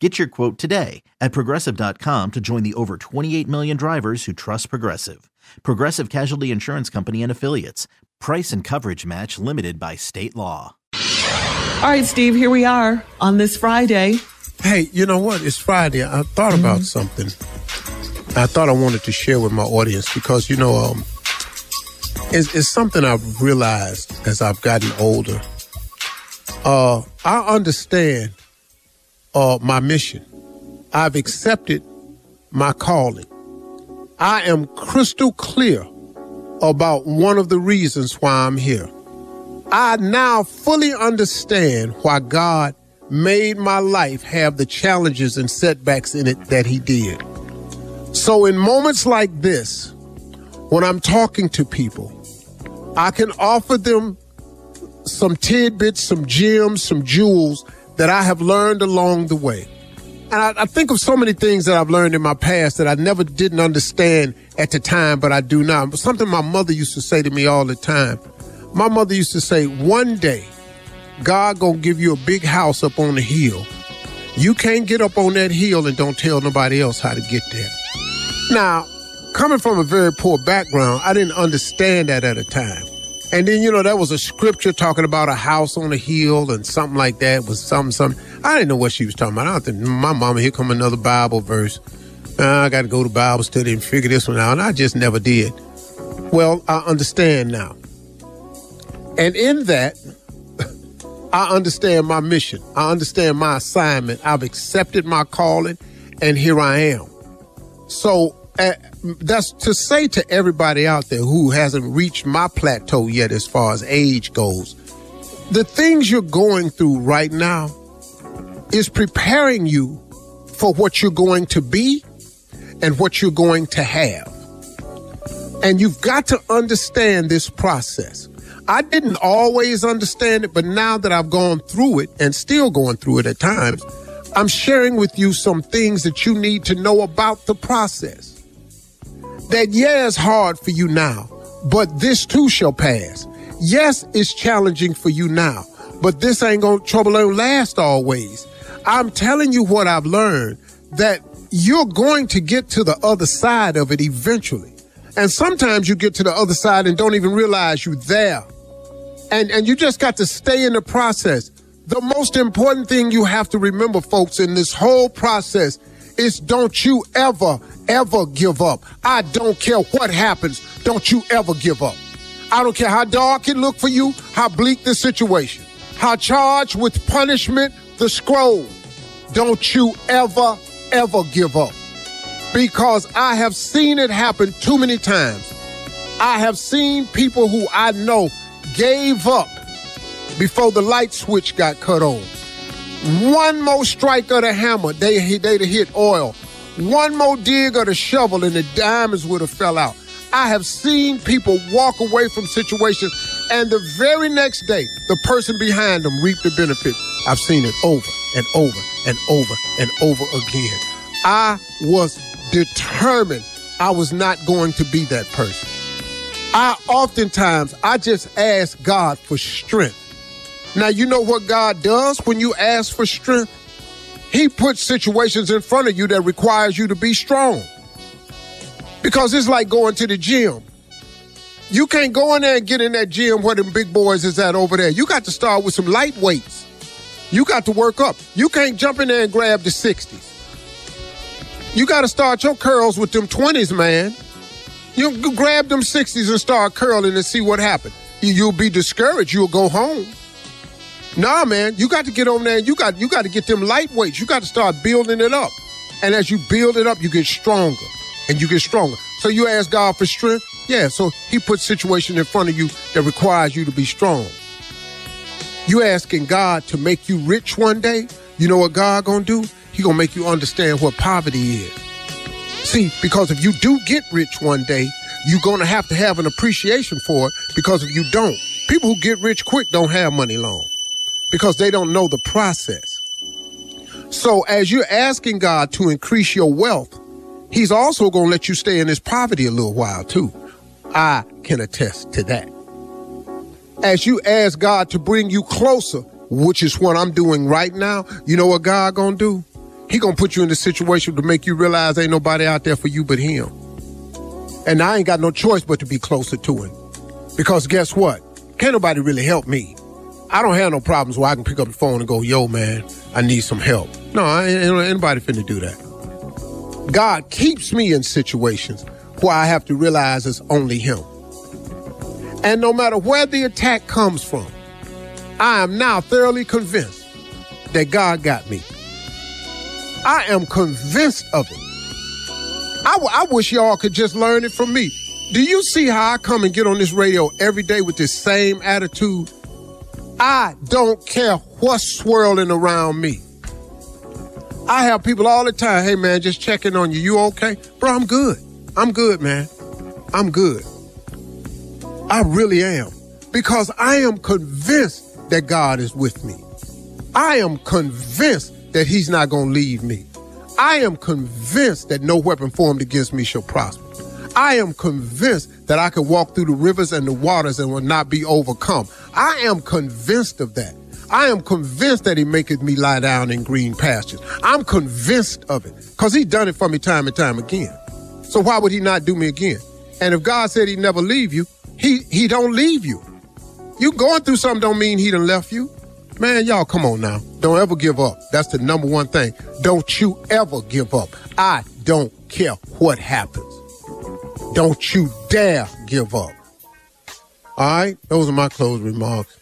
Get your quote today at progressive.com to join the over 28 million drivers who trust Progressive. Progressive Casualty Insurance Company and Affiliates. Price and coverage match limited by state law. All right, Steve, here we are on this Friday. Hey, you know what? It's Friday. I thought Mm-hmm. about something. I thought I wanted to share with my audience because, you know, um, it's, it's something I've realized as I've gotten older. Uh, I understand uh, my mission. I've accepted my calling. I am crystal clear about one of the reasons why I'm here. I now fully understand why God made my life have the challenges and setbacks in it that He did. So, in moments like this, when I'm talking to people, I can offer them some tidbits, some gems, some jewels that I have learned along the way. And I, I think of so many things that I've learned in my past that I never didn't understand at the time, but I do now. Something my mother used to say to me all the time. My mother used to say, one day, God gonna give you a big house up on the hill. You can't get up on that hill and don't tell nobody else how to get there. Now, coming from a very poor background, I didn't understand that at a time. And then, you know, that was a scripture talking about a house on a hill and something like that was something, something. I didn't know what she was talking about. I think my mama, here come another Bible verse. Uh, I got to go to Bible study and figure this one out. And I just never did. Well, I understand now. And in that, I understand my mission. I understand my assignment. I've accepted my calling, and here I am. So that's to say to everybody out there who hasn't reached my plateau yet as far as age goes. The things you're going through right now is preparing you for what you're going to be and what you're going to have. And you've got to understand this process. I didn't always understand it, but now that I've gone through it and still going through it at times, I'm sharing with you some things that you need to know about the process. That, yeah, it's hard for you now, but this too shall pass. Yes, it's challenging for you now, but this ain't gonna trouble ain't last always. I'm telling you what I've learned that you're going to get to the other side of it eventually. And sometimes you get to the other side and don't even realize you're there. And and you just got to stay in the process. The most important thing you have to remember, folks, in this whole process is don't you ever, ever give up. I don't care what happens. Don't you ever give up. I don't care how dark it look for you, how bleak the situation, how charged with punishment the scroll. Don't you ever, ever give up. Because I have seen it happen too many times. I have seen people who I know gave up before the light switch got cut on. One more strike of the hammer, they, they'd hit oil. One more dig of the shovel and the diamonds would have fell out. I have seen people walk away from situations and the very next day, the person behind them reaped the benefits. I've seen it over and over and over and over again. I was determined I was not going to be that person. I oftentimes, I just ask God for strength. Now, you know what God does when you ask for strength? He puts situations in front of you that requires you to be strong. Because it's like going to the gym. You can't go in there and get in that gym where them big boys is at over there. You got to start with some light weights. You got to work up. You can't jump in there and grab the 60s. You got to start your curls with them 20s, man. You grab them 60s and start curling and see what happens. you- you'll be discouraged. You'll go home. Nah, man, you got to get on there you got you got to get them lightweights. You got to start building it up. And as you build it up, you get stronger and you get stronger. So you ask God for strength. Yeah, so he puts situation in front of you that requires you to be strong. You asking God to make you rich one day, you know what God gonna do? He gonna make you understand what poverty is. See, because if you do get rich one day, you're gonna have to have an appreciation for it because if you don't, people who get rich quick don't have money long because they don't know the process. So as you're asking God to increase your wealth, He's also gonna let you stay in this poverty a little while too. I can attest to that as you ask God to bring you closer, which is what I'm doing right now, you know what God gonna do? He gonna put you in a situation to make you realize ain't nobody out there for you but him. And I ain't got no choice but to be closer to him. Because guess what? Can't nobody really help me. I don't have no problems where I can pick up the phone and go, yo, man, I need some help. No, I ain't, anybody finna do that. God keeps me in situations where I have to realize it's only him. And no matter where the attack comes from, I am now thoroughly convinced that God got me. I am convinced of it. I, w- I wish y'all could just learn it from me. Do you see how I come and get on this radio every day with this same attitude? I don't care what's swirling around me. I have people all the time, hey man, just checking on you. You okay? Bro, I'm good. I'm good, man. I'm good. I really am. Because I am convinced that God is with me. I am convinced that He's not going to leave me. I am convinced that no weapon formed against me shall prosper. I am convinced that I can walk through the rivers and the waters and will not be overcome. I am convinced of that. I am convinced that He maketh me lie down in green pastures. I'm convinced of it because He's done it for me time and time again. So why would He not do me again? And if God said He'd never leave you, He He don't leave you. You going through something don't mean He done left you. Man, y'all, come on now. Don't ever give up. That's the number one thing. Don't you ever give up. I don't care what happens. Don't you dare give up. All right? Those are my closing remarks.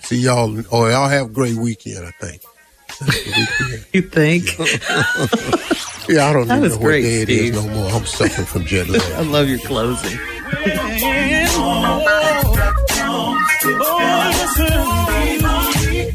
See y'all, or y'all have a great weekend, I think. Weekend. You think? Yeah, I don't even was know what great, day it is no more. I'm suffering from jet lag. I love your closing.